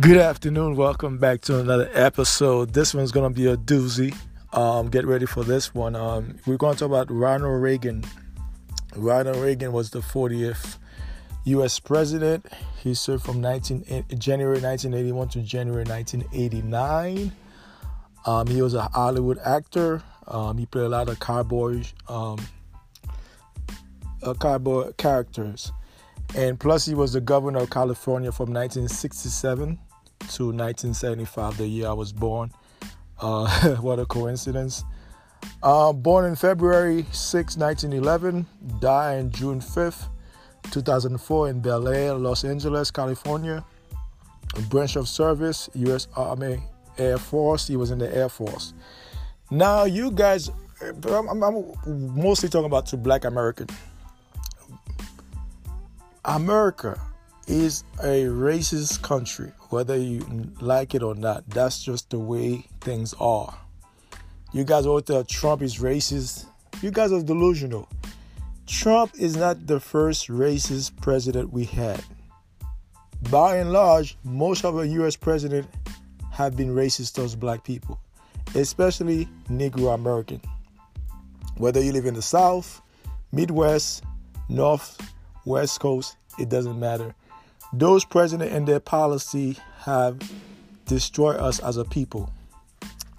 Good afternoon. Welcome back to another episode. This one's gonna be a doozy. Um, get ready for this one. Um, we're gonna talk about Ronald Reagan. Ronald Reagan was the 40th U.S. president. He served from 19, January 1981 to January 1989. Um, he was a Hollywood actor. Um, he played a lot of cowboy, um, uh, cowboy characters. And plus, he was the governor of California from 1967 to 1975, the year I was born. Uh, what a coincidence. Uh, born in February 6, 1911, died on June 5th, 2004, in Bel Air, Los Angeles, California. A branch of service, U.S. Army Air Force. He was in the Air Force. Now, you guys, I'm, I'm mostly talking about to black American. America is a racist country, whether you like it or not. That's just the way things are. You guys always tell Trump is racist. You guys are delusional. Trump is not the first racist president we had. By and large, most of our US presidents have been racist towards black people, especially Negro American. Whether you live in the South, Midwest, North, West Coast, it doesn't matter. Those presidents and their policy have destroyed us as a people.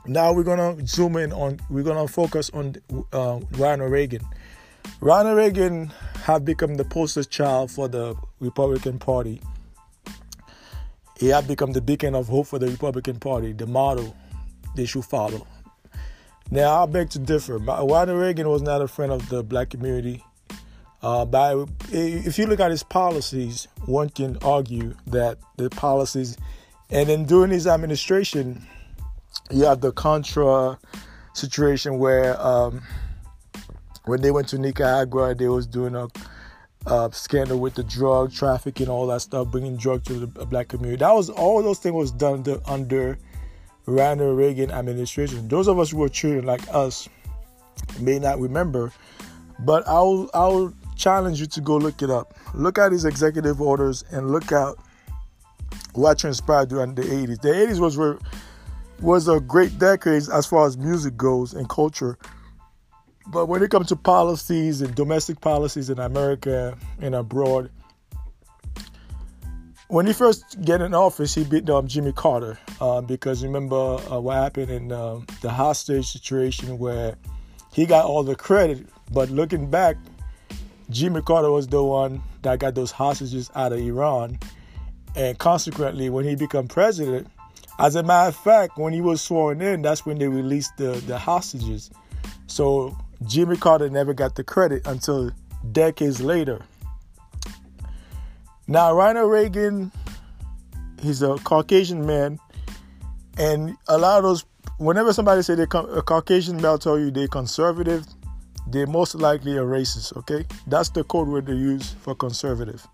Now we're gonna zoom in on. We're gonna focus on uh, Ronald Reagan. Ronald Reagan have become the poster child for the Republican Party. He have become the beacon of hope for the Republican Party, the model they should follow. Now I beg to differ. Ronald Reagan was not a friend of the black community. Uh, by if you look at his policies, one can argue that the policies, and then during his administration, you have the Contra situation where um, when they went to Nicaragua, they was doing a, scandal with the drug trafficking, all that stuff, bringing drugs to the black community. That was all those things was done under, under Ronald Reagan administration. Those of us who were children like us may not remember, but I'll I'll challenge you to go look it up. Look at his executive orders and look at what transpired during the 80s. The 80s was was a great decade as far as music goes and culture. But when it comes to policies and domestic policies in America and abroad, when he first get in office, he beat um, Jimmy Carter uh, because remember uh, what happened in uh, the hostage situation where he got all the credit, but looking back, Jimmy Carter was the one that got those hostages out of Iran. And consequently, when he became president, as a matter of fact, when he was sworn in, that's when they released the, the hostages. So Jimmy Carter never got the credit until decades later. Now, Ronald Reagan, he's a Caucasian man, and a lot of those, whenever somebody say they're a Caucasian male, tell you they're conservative, they're most likely a racist, okay? That's the code word they use for conservative.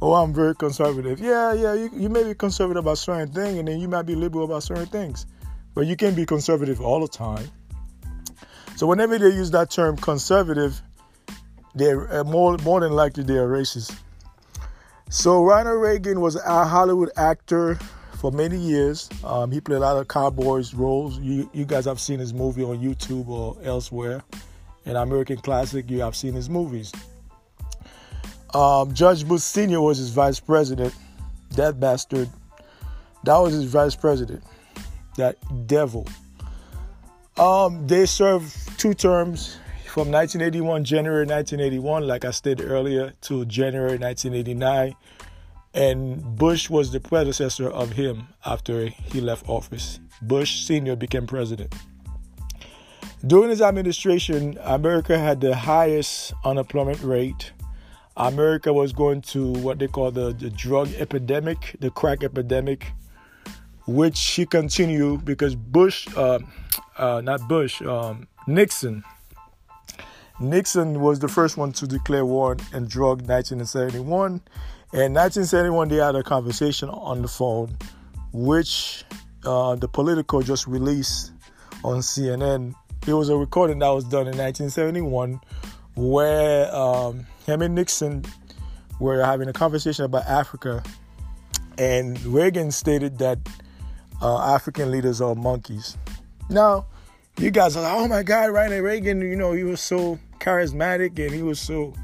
Oh, I'm very conservative. Yeah, yeah, you, you may be conservative about certain things, and then you might be liberal about certain things. But you can't be conservative all the time. So whenever they use that term conservative, they're uh, more, more than likely they are racist. So Ronald Reagan was a Hollywood actor for many years. Um, he played a lot of cowboys roles. You, you guys have seen his movie on YouTube or elsewhere an American classic. You have seen his movies. Um, George Bush Sr. was his vice president. That bastard. That was his vice president. That devil. Um, they served two terms from 1981, January 1981, like I stated earlier, to January 1989. And Bush was the predecessor of him after he left office. Bush Sr. became president. During his administration, America had the highest unemployment rate. America was going to what they call the, the drug epidemic, the crack epidemic, which he continued because Bush, uh, uh, not Bush, um, Nixon. Nixon was the first one to declare war on drug in 1971. In 1971, they had a conversation on the phone, which uh, the Politico just released on CNN it was a recording that was done in 1971 where um, him and Nixon were having a conversation about Africa. and Reagan stated that uh, African leaders are monkeys. Now, you guys are like, oh my God, Ronald Reagan, you know, he was so charismatic and he was so,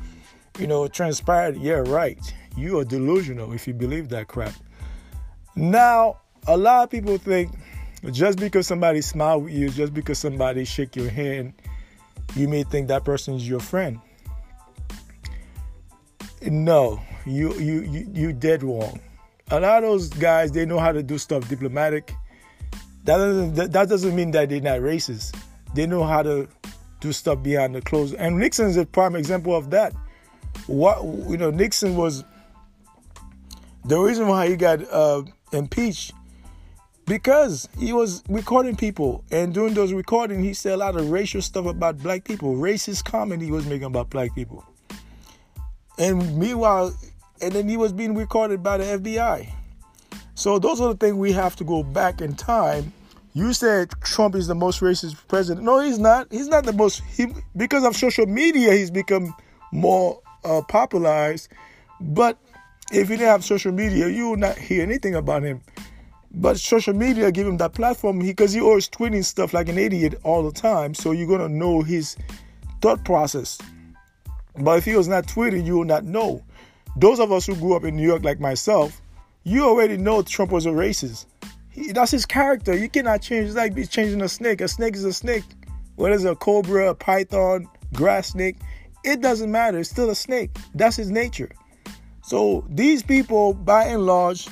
you know, transpired. Yeah, right. You are delusional if you believe that crap. Now, a lot of people think just because somebody smile with you, just because somebody shake your hand, you may think that person is your friend. No, you you you you dead wrong. A lot of those guys they know how to do stuff diplomatic. That doesn't that doesn't mean that they're not racist. They know how to do stuff behind the clothes. And Nixon is a prime example of that. What you know, Nixon was the reason why he got uh, impeached because he was recording people and doing those recording he said a lot of racial stuff about black people. Racist comment he was making about black people. And meanwhile and then he was being recorded by the fbi so those are the things we have to go back in time. You said trump is the most racist president. No he's not. He's not the most he because of social media he's become more uh, popularized. But if he didn't have social media you would not hear anything about him but social media give him that platform because he, he always tweeting stuff like an idiot all the time. So you're gonna know his thought process. But if he was not tweeting, you will not know. Those of us who grew up in New York, like myself, you already know Trump was a racist. He, that's his character. You cannot change. It's like changing a snake. A snake is a snake. Whether it's a cobra, a python, grass snake, it doesn't matter. It's still a snake. That's his nature. So these people, by and large,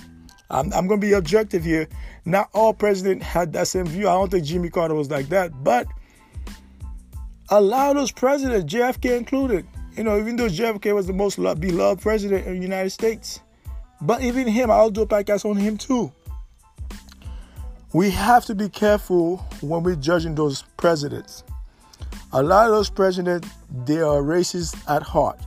I'm, I'm going to be objective here. Not all presidents had that same view. I don't think Jimmy Carter was like that, but a lot of those presidents, JFK included, you know, even though JFK was the most beloved president in the United States, but even him, I'll do a podcast on him too. We have to be careful when we're judging those presidents. A lot of those presidents, they are racist at heart.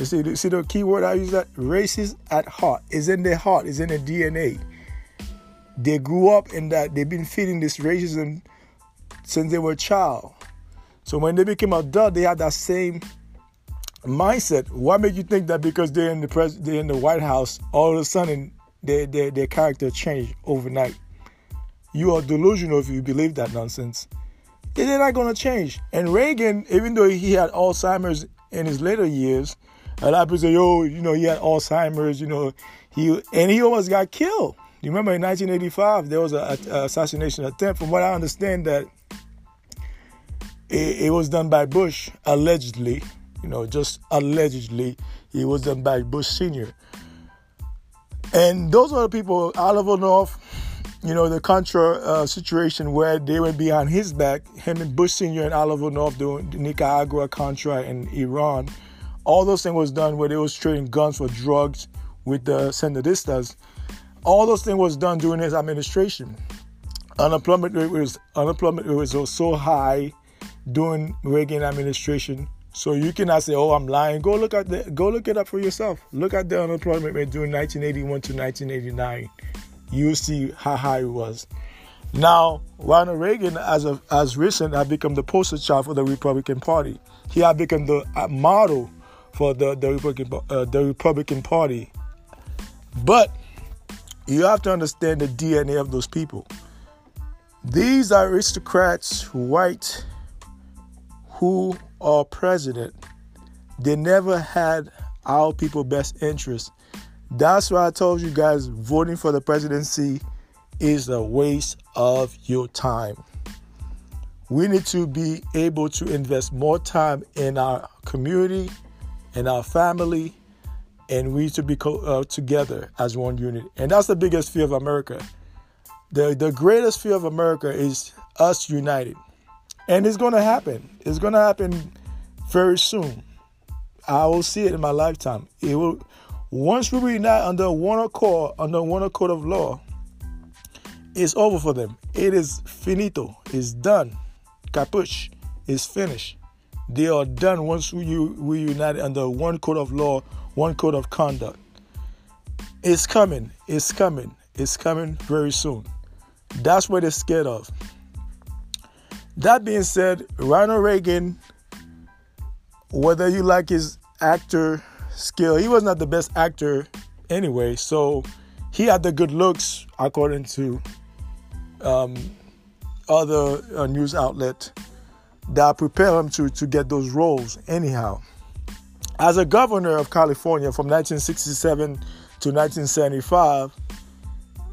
You see, see the key word I use that racist at heart is in their heart, is in their DNA. They grew up in that they've been feeding this racism since they were a child. So when they became adult, they had that same mindset. What made you think that because they're in the pres- they're in the White House, all of a sudden their, their their character changed overnight? You are delusional if you believe that nonsense. They're not to change. And Reagan, even though he had Alzheimer's in his later years, a lot of people say, "Yo, you know, he had Alzheimer's. You know, he and he almost got killed." You remember in 1985 there was a, a assassination attempt. From what I understand, that it, it was done by Bush allegedly. You know, just allegedly, it was done by Bush Senior. And those are the people, Oliver North, you know, the Contra uh, situation where they went behind his back, him and Bush Senior and Oliver North doing Nicaragua, Contra, and Iran all those things was done where they was trading guns for drugs with the Sandinistas. All those things was done during his administration. Unemployment rate was unemployment rate was so high during Reagan administration. So you cannot say, "Oh, I'm lying." Go look at the go look it up for yourself. Look at the unemployment rate during 1981 to 1989. You'll see how high it was. Now, Ronald Reagan, as of as recent, had become the poster child for the Republican Party. He had become the uh, model for the the Republican, uh, the Republican Party. But you have to understand the DNA of those people. These aristocrats, white, who are president. They never had our people best interest. That's why I told you guys voting for the presidency is a waste of your time. We need to be able to invest more time in our community and our family, and we to be co- uh, together as one unit. And that's the biggest fear of America. The, the greatest fear of America is us united. And it's going to happen. It's going to happen very soon. I will see it in my lifetime. It will once we unite under one accord, under one accord of law, it's over for them. It is finito. It's done. Capuch. It's finished. They are done once we, we unite under one code of law, one code of conduct. It's coming. It's coming. It's coming very soon. That's what they're scared of. That being said, Ronald Reagan, whether you like his actor skill, he was not the best actor anyway. So he had the good looks, according to um, other uh, news outlet that prepare him to, to get those roles anyhow. As a governor of California from 1967 to 1975,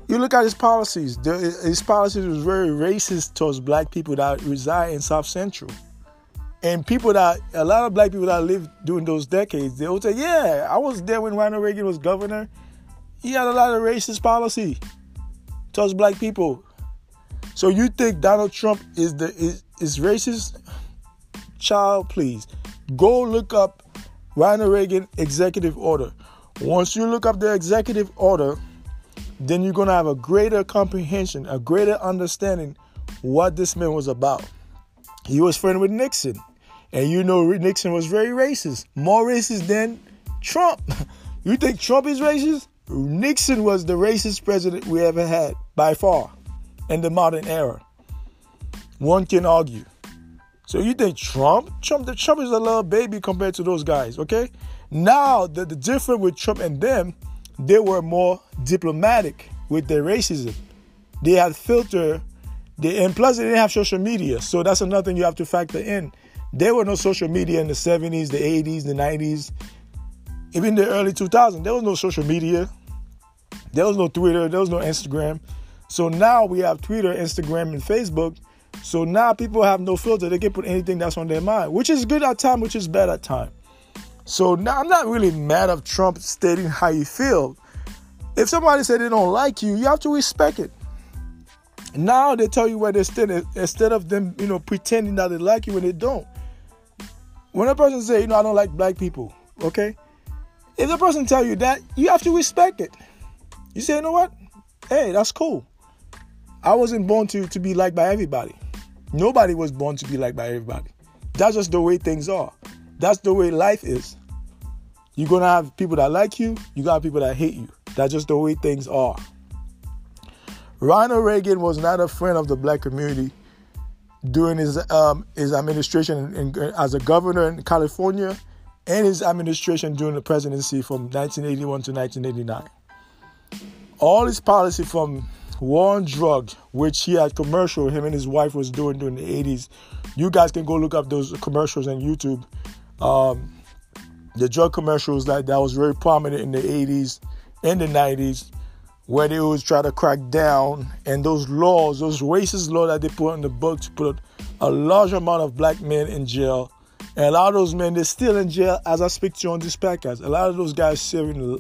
you look at his policies. His policies was very racist towards black people that reside in South Central. And people that, a lot of black people that lived during those decades, they would say, yeah, I was there when Ronald Reagan was governor. He had a lot of racist policy towards black people. So you think Donald Trump is the is, is racist? Child, please. Go look up Ronald Reagan executive order. Once you look up the executive order, then you're going to have a greater comprehension, a greater understanding what this man was about. He was friend with Nixon. And you know Nixon was very racist, more racist than Trump. you think Trump is racist? Nixon was the racist president we ever had by far in the modern era. One can argue. So you think Trump? Trump, the Trump is a little baby compared to those guys, okay? Now the, the difference with Trump and them, they were more diplomatic with their racism. They had filter, they and plus they didn't have social media. So that's another thing you have to factor in. There were no social media in the 70s, the 80s, the 90s, even the early 2000s. There was no social media. There was no Twitter. There was no Instagram. So now we have Twitter, Instagram, and Facebook. So now people have no filter. They can put anything that's on their mind, which is good at time, which is bad at time. So now I'm not really mad of Trump stating how you feel. If somebody said they don't like you, you have to respect it. Now they tell you where they stand instead of them, you know, pretending that they like you when they don't. When a person say, you know, I don't like black people, okay? If the person tell you that, you have to respect it. You say, you know what? Hey, that's cool. I wasn't born to, to be liked by everybody. Nobody was born to be liked by everybody. That's just the way things are. That's the way life is. You're gonna have people that like you, you got people that hate you. That's just the way things are. Ronald Reagan was not a friend of the black community during his um, his administration in, in, as a governor in California and his administration during the presidency from 1981 to 1989. All his policy from war drug which he had commercial him and his wife was doing during the 80s. You guys can go look up those commercials on YouTube. Um, the drug commercials that, that was very prominent in the 80s and the 90s where they always try to crack down and those laws, those racist laws that they put in the book to put a large amount of black men in jail. And a lot of those men, they're still in jail as I speak to you on this podcast. A lot of those guys serving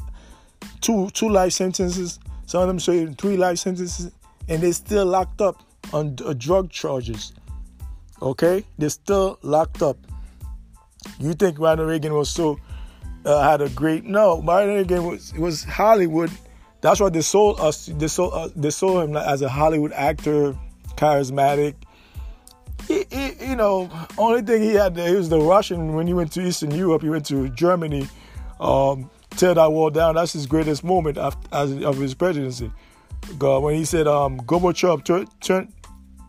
two two life sentences, some of them serving three life sentences, and they're still locked up on uh, drug charges. Okay? They're still locked up. You think Ronald Reagan was so uh, had a great no, Ronald Reagan was was Hollywood that's why they sold us. They sold. Uh, they sold him as a Hollywood actor, charismatic. He, he, you know, only thing he had he was the Russian when he went to Eastern Europe. He went to Germany, um, tear that wall down. That's his greatest moment of, of his presidency. God, when he said, um, Gorbachev, turn, turn,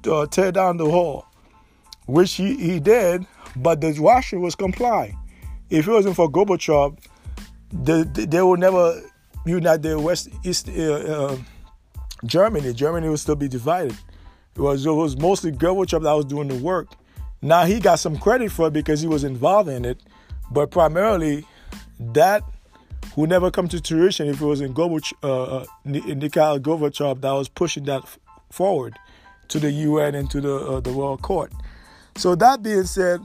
uh, tear down the wall, which he, he did, but the Russia was complying. If it wasn't for Gorbachev, they, they would never unite the West East uh, uh, Germany. Germany would still be divided. It was it was mostly Gorbachev that was doing the work. Now he got some credit for it because he was involved in it, but primarily that would never come to fruition if it was in Gorbachev, uh, uh Gorbachev that was pushing that forward to the UN and to the uh, the World Court. So that being said,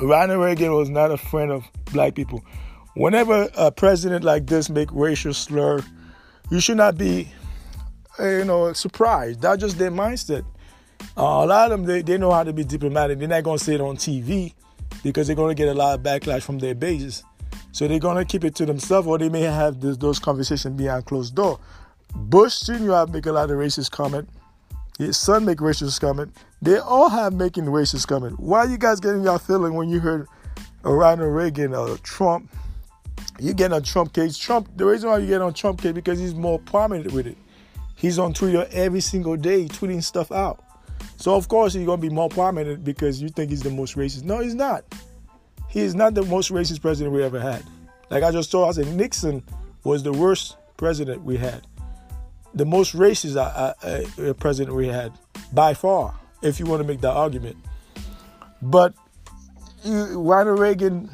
Ronald Reagan was not a friend of black people whenever a president like this make racial slur, you should not be, you know, surprised. That's just their mindset. Uh, a lot of them, they, they know how to be diplomatic. They're not going to say it on TV because they're going to get a lot of backlash from their bases. So they're going to keep it to themselves or they may have this, those conversations behind closed door. Bush Jr. have make a lot of racist comment. His son make racist comment. They all have making racist comment. Why you guys getting y'all feeling when you heard Ronald Reagan or Trump you get on Trump case. Trump, the reason why you get on Trump case because he's more prominent with it. He's on Twitter every single day tweeting stuff out. So of course he's gonna be more prominent because you think he's the most racist. No, he's not. He is not the most racist president we ever had. Like I just told, I said Nixon was the worst president we had. the most racist uh, uh, uh, president we had by far, if you want to make that argument. But Ronald Reagan,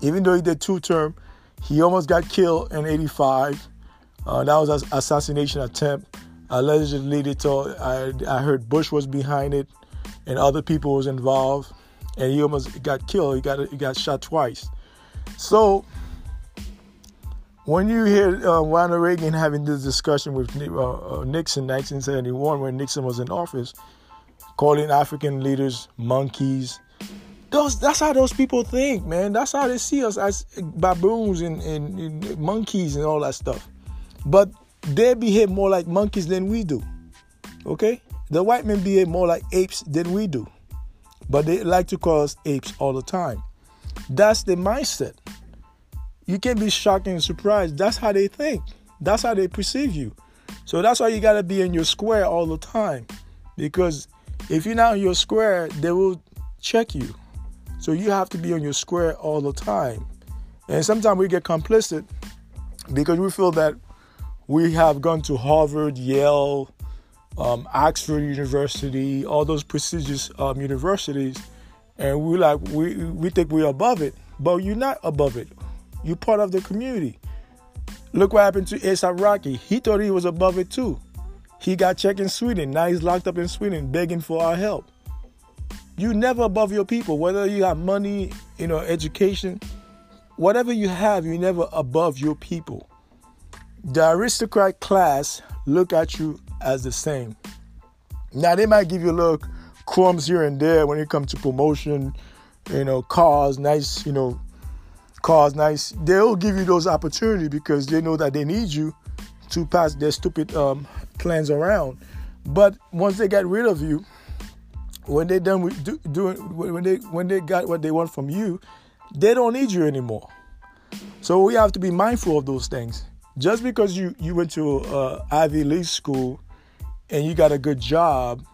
even though he did two term, he almost got killed in '85. Uh, that was an assassination attempt. Allegedly, they I, I heard Bush was behind it, and other people was involved, and he almost got killed. He got he got shot twice. So when you hear uh, Ronald Reagan having this discussion with uh, uh Nixon, 1971, when Nixon was in office, calling African leaders monkeys, those that's how those people think, man. That's how they see us as baboons and, and, and monkeys and all that stuff. But they behave more like monkeys than we do. Okay? The white men behave more like apes than we do. But they like to call us apes all the time. That's the mindset. You can't be shocked and surprised. That's how they think. That's how they perceive you. So that's why you gotta be in your square all the time. Because if you're not in your square, they will check you. So you have to be on your square all the time. And sometimes we get complicit because we feel that we have gone to Harvard, Yale, um, Oxford University, all those prestigious um, universities, and we like we we think we're above it, but you're not above it. You're part of the community. Look what happened to ASAP Rocky. He thought he was above it too. He got checked in Sweden. Now he's locked up in Sweden, begging for our help. You never above your people, whether you have money, you know, education, whatever you have, you never above your people. The aristocrat class look at you as the same. Now they might give you a little crumbs here and there when it comes to promotion, you know, cars, nice, you know, cars, nice. They'll give you those opportunities because they know that they need you to pass their stupid um, plans around. But once they get rid of you, when they done with do, doing when they when they got what they want from you, they don't need you anymore. So we have to be mindful of those things. Just because you you went to uh, Ivy League school and you got a good job,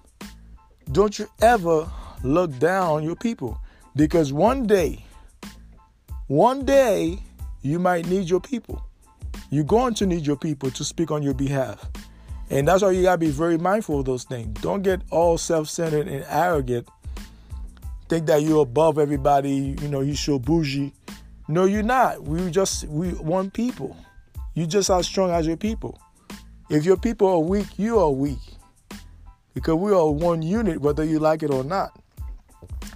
don't you ever look down on your people because one day, one day you might need your people. You're going to need your people to speak on your behalf. And that's why you gotta be very mindful of those things. Don't get all self-centered and arrogant. Think that you're above everybody, you know, you show bougie. No, you're not. We just we want people. You just as strong as your people. If your people are weak, you are weak. Because we are one unit, whether you like it or not.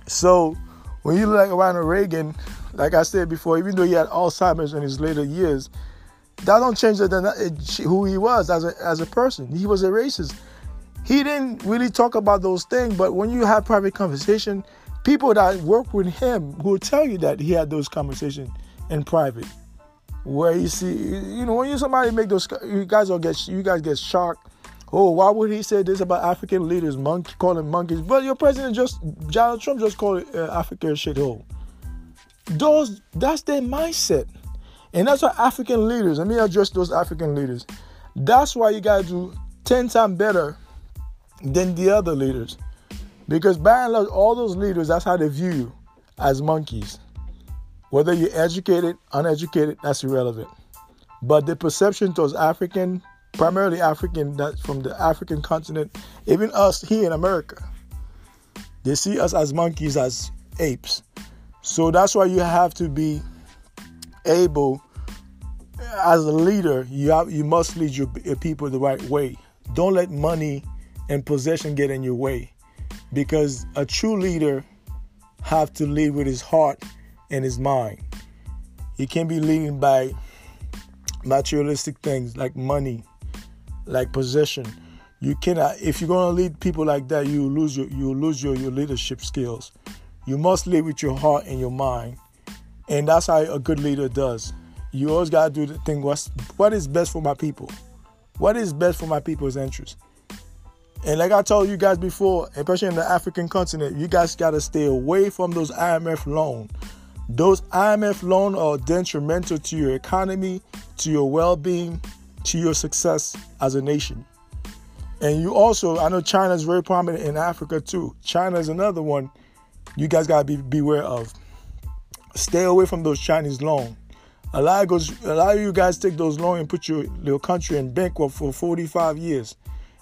So when you look like Ronald Reagan, like I said before, even though he had Alzheimer's in his later years, that don't change the, who he was as a, as a person. He was a racist. He didn't really talk about those things, but when you have private conversation, people that work with him will tell you that he had those conversations in private. Where you see, you know, when you somebody make those, you guys will get, you guys get shocked. Oh, why would he say this about African leaders, monkey, calling monkeys? Well, your president just, Donald Trump just called uh, Africa a shithole. Those, that's their mindset. And that's why African leaders, let me address those African leaders. That's why you gotta do 10 times better than the other leaders. Because by and large, all those leaders, that's how they view you as monkeys. Whether you're educated, uneducated, that's irrelevant. But the perception towards African, primarily African, that from the African continent, even us here in America, they see us as monkeys, as apes. So that's why you have to be able as a leader you have you must lead your, your people the right way don't let money and possession get in your way because a true leader have to lead with his heart and his mind he can't be leading by materialistic things like money like possession you cannot if you're to lead people like that you lose your you lose your, your leadership skills you must lead with your heart and your mind and that's how a good leader does. You always got to do the thing what's, what is best for my people? What is best for my people's interest? And like I told you guys before, especially in the African continent, you guys got to stay away from those IMF loans. Those IMF loans are detrimental to your economy, to your well-being, to your success as a nation. And you also, I know China is very prominent in Africa too. China is another one you guys got to be beware of. Stay away from those Chinese loans. A lot of goes, a lot of you guys take those loans and put your little country in bankrupt for 45 years,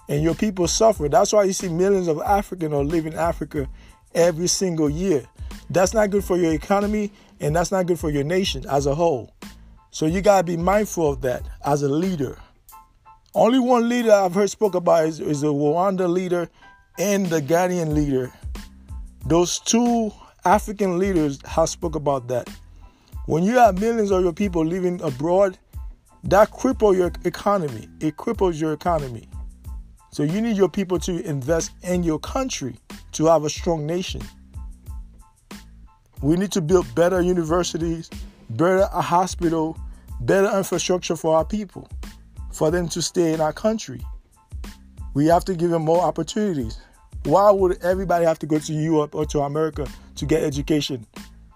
and your people suffer. That's why you see millions of African or live in Africa every single year. That's not good for your economy, and that's not good for your nation as a whole. So you gotta be mindful of that as a leader. Only one leader I've heard spoke about is, is the Rwanda leader and the Ghanaian leader. Those two African leaders have spoke about that. When you have millions of your people living abroad, that cripples your economy. It cripples your economy. So you need your people to invest in your country to have a strong nation. We need to build better universities, better a hospital, better infrastructure for our people, for them to stay in our country. We have to give them more opportunities. Why would everybody have to go to Europe or to America to get education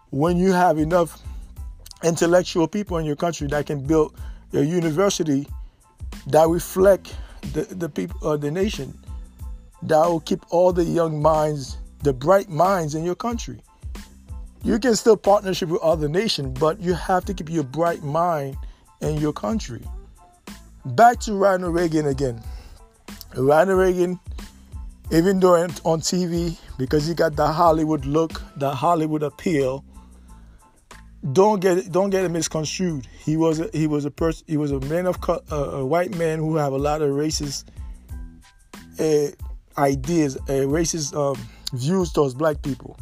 when you have enough intellectual people in your country that can build a university that reflect the, the people or the nation that will keep all the young minds the bright minds in your country you can still partnership with other nations but you have to keep your bright mind in your country back to ronald reagan again ronald reagan even though on tv because he got the hollywood look the hollywood appeal don't get don't get it misconstrued. He was a, he was a person he was a man of a, a white man who have a lot of racist uh, ideas, uh, racist um, views towards black people.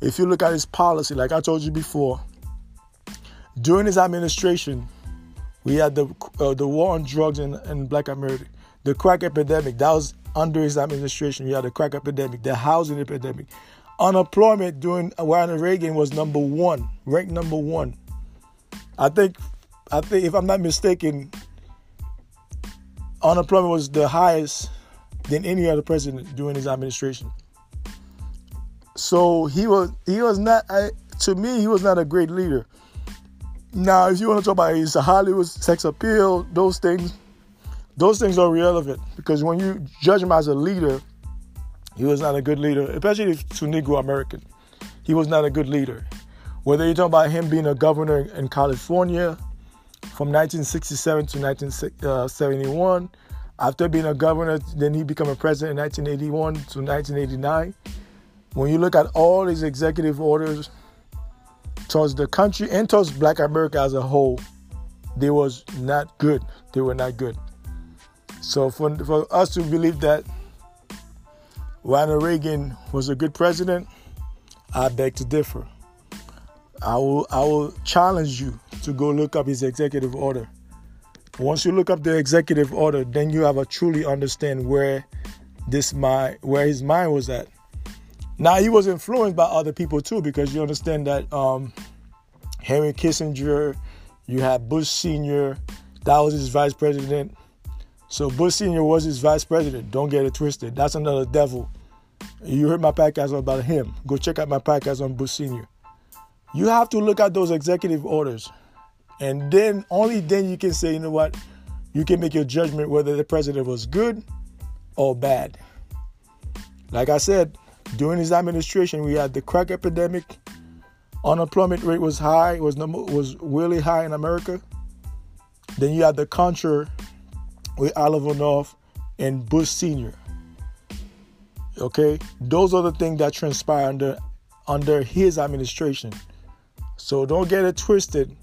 If you look at his policy, like I told you before, during his administration, we had the uh, the war on drugs in, in Black America, the crack epidemic. That was under his administration. We had the crack epidemic, the housing epidemic unemployment during Ronald Reagan was number one, ranked number one. I think, I think if I'm not mistaken, unemployment was the highest than any other president during his administration. So he was he was not I, to me he was not a great leader. Now, if you want to talk about his Hollywood sex appeal, those things, those things are irrelevant because when you judge him as a leader, he was not a good leader, especially to Negro American. He was not a good leader. Whether you're talking about him being a governor in California from 1967 to 1971, after being a governor, then he became a president in 1981 to 1989. When you look at all his executive orders towards the country and towards Black America as a whole, they was not good. They were not good. So for, for us to believe that Ronald Reagan was a good president, I beg to differ. I will, I will challenge you to go look up his executive order. Once you look up the executive order, then you have a truly understand where this mind, where his mind was at. Now he was influenced by other people too, because you understand that um, Henry Kissinger, you had Bush Senior, that was his vice president. So Bush Senior was his vice president. Don't get it twisted. That's another devil you heard my podcast about him. Go check out my podcast on Bush Senior. You have to look at those executive orders, and then only then you can say, you know what, you can make your judgment whether the president was good or bad. Like I said, during his administration, we had the crack epidemic. Unemployment rate was high, was number was really high in America. Then you had the Contra with Oliver North and Bush Senior. Okay, those are the things that transpire under under his administration. So don't get it twisted.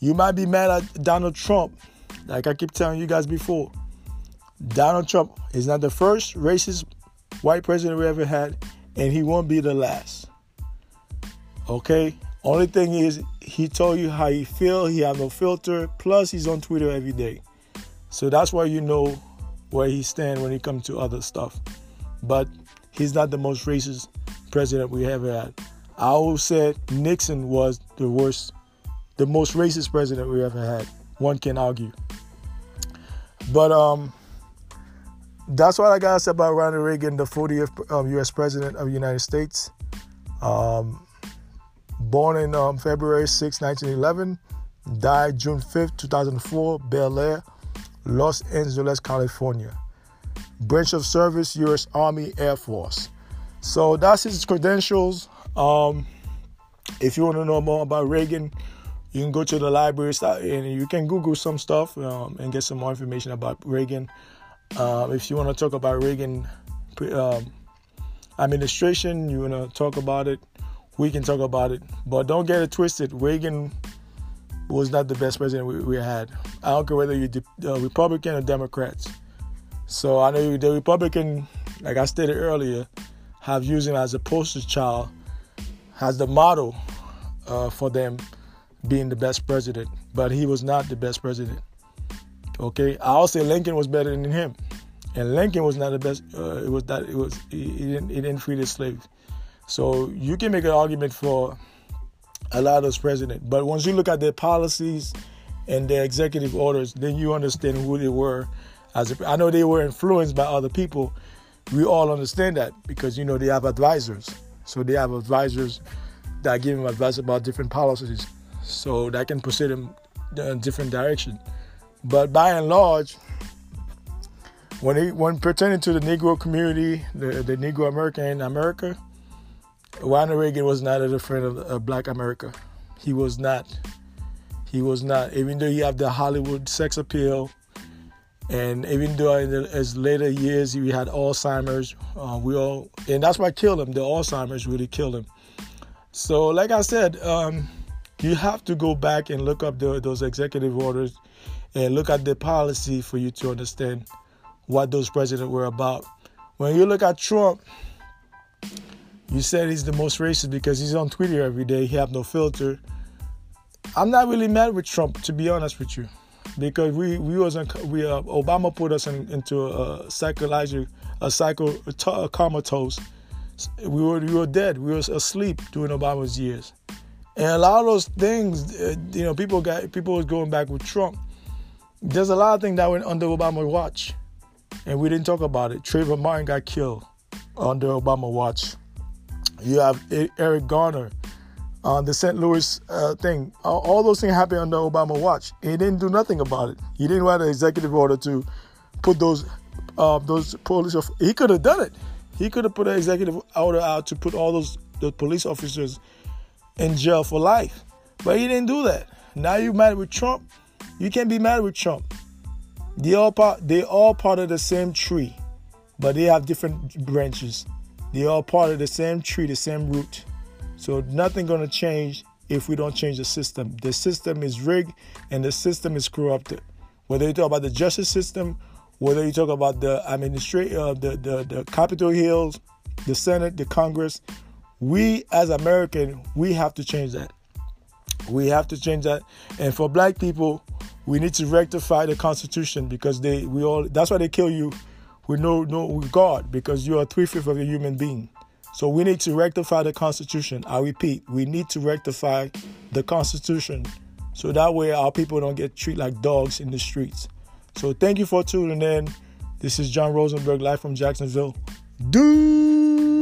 You might be mad at Donald Trump, like I keep telling you guys before. Donald Trump is not the first racist white president we ever had, and he won't be the last. Okay? Only thing is he told you how he feel, he have no filter, plus he's on Twitter every day. So that's why you know where he stand when it comes to other stuff but he's not the most racist president we ever had. I always said Nixon was the worst, the most racist president we ever had. One can argue. But um, that's what I got to say about Ronald Reagan, the 40th um, U.S. president of the United States. Um, born in um, February 6, 1911, died June 5, 2004, Bel Air, Los Angeles, California branch of service, U.S. Army Air Force. So that's his credentials. Um, if you want to know more about Reagan, You can go to the library and you can Google some stuff um, and get some more information about Reagan. Um, if you want to talk about Reagan um, administration, you want to talk about it, we can talk about it. But don't get it twisted. Reagan was not the best president we, we had. I don't care whether you're uh, Republican or Democrats. So I know the Republican, like I stated earlier, have used him as a poster child, as the model uh, for them being the best president, but he was not the best president. Okay, I'll say Lincoln was better than him, and Lincoln was not the best. Uh, it was that it was he, he, didn't, he didn't free the slaves. So you can make an argument for a lot of those presidents, but once you look at their policies and their executive orders, then you understand who they were. As a, I know they were influenced by other people. We all understand that because you know they have advisors. So they have advisors that give them advice about different policies so that can proceed them in different direction. But by and large, when he, when pertaining to the Negro community, the, the Negro American in America, Ronald Reagan was not a friend of, of Black America. He was not. He was not. Even though he had the Hollywood sex appeal, and even though in the, his later years he had Alzheimer's, uh, we all, and that's what killed him. The Alzheimer's really killed him. So, like I said, um, you have to go back and look up the, those executive orders and look at the policy for you to understand what those presidents were about. When you look at Trump, you said he's the most racist because he's on Twitter every day. He have no filter. I'm not really mad with Trump, to be honest with you, because we we wasn't we uh, Obama put us in, into a psychological a psycho a comatose. We were we were dead. We were asleep during Obama's years. And a lot of those things, uh, you know, people got people was going back with Trump. There's a lot of things that went under Obama watch, and we didn't talk about it. Trayvon Martin got killed under Obama watch. You have Eric Garner on the St. Louis uh, thing. All, all, those things happened under Obama watch. He didn't do nothing about it. He didn't write an executive order to put those uh, those police. He could have done it. He could have put an executive order out to put all those the police officers in jail for life. But he didn't do that. Now you mad with Trump? You can't be mad with Trump. They all part they all part of the same tree, but they have different branches. They all part of the same tree, the same root. So nothing gonna change if we don't change the system. The system is rigged and the system is corrupted. Whether you talk about the justice system, whether you talk about the administration, uh, the, the the Capitol Hills, the Senate, the Congress, we as American, we have to change that. We have to change that. And for black people, we need to rectify the Constitution because they we all that's why they kill you with no no with God because you are three fifths of a human being. So we need to rectify the Constitution. I repeat, we need to rectify the Constitution so that way our people don't get treated like dogs in the streets. So thank you for tuning in. This is John Rosenberg live from Jacksonville. Duval.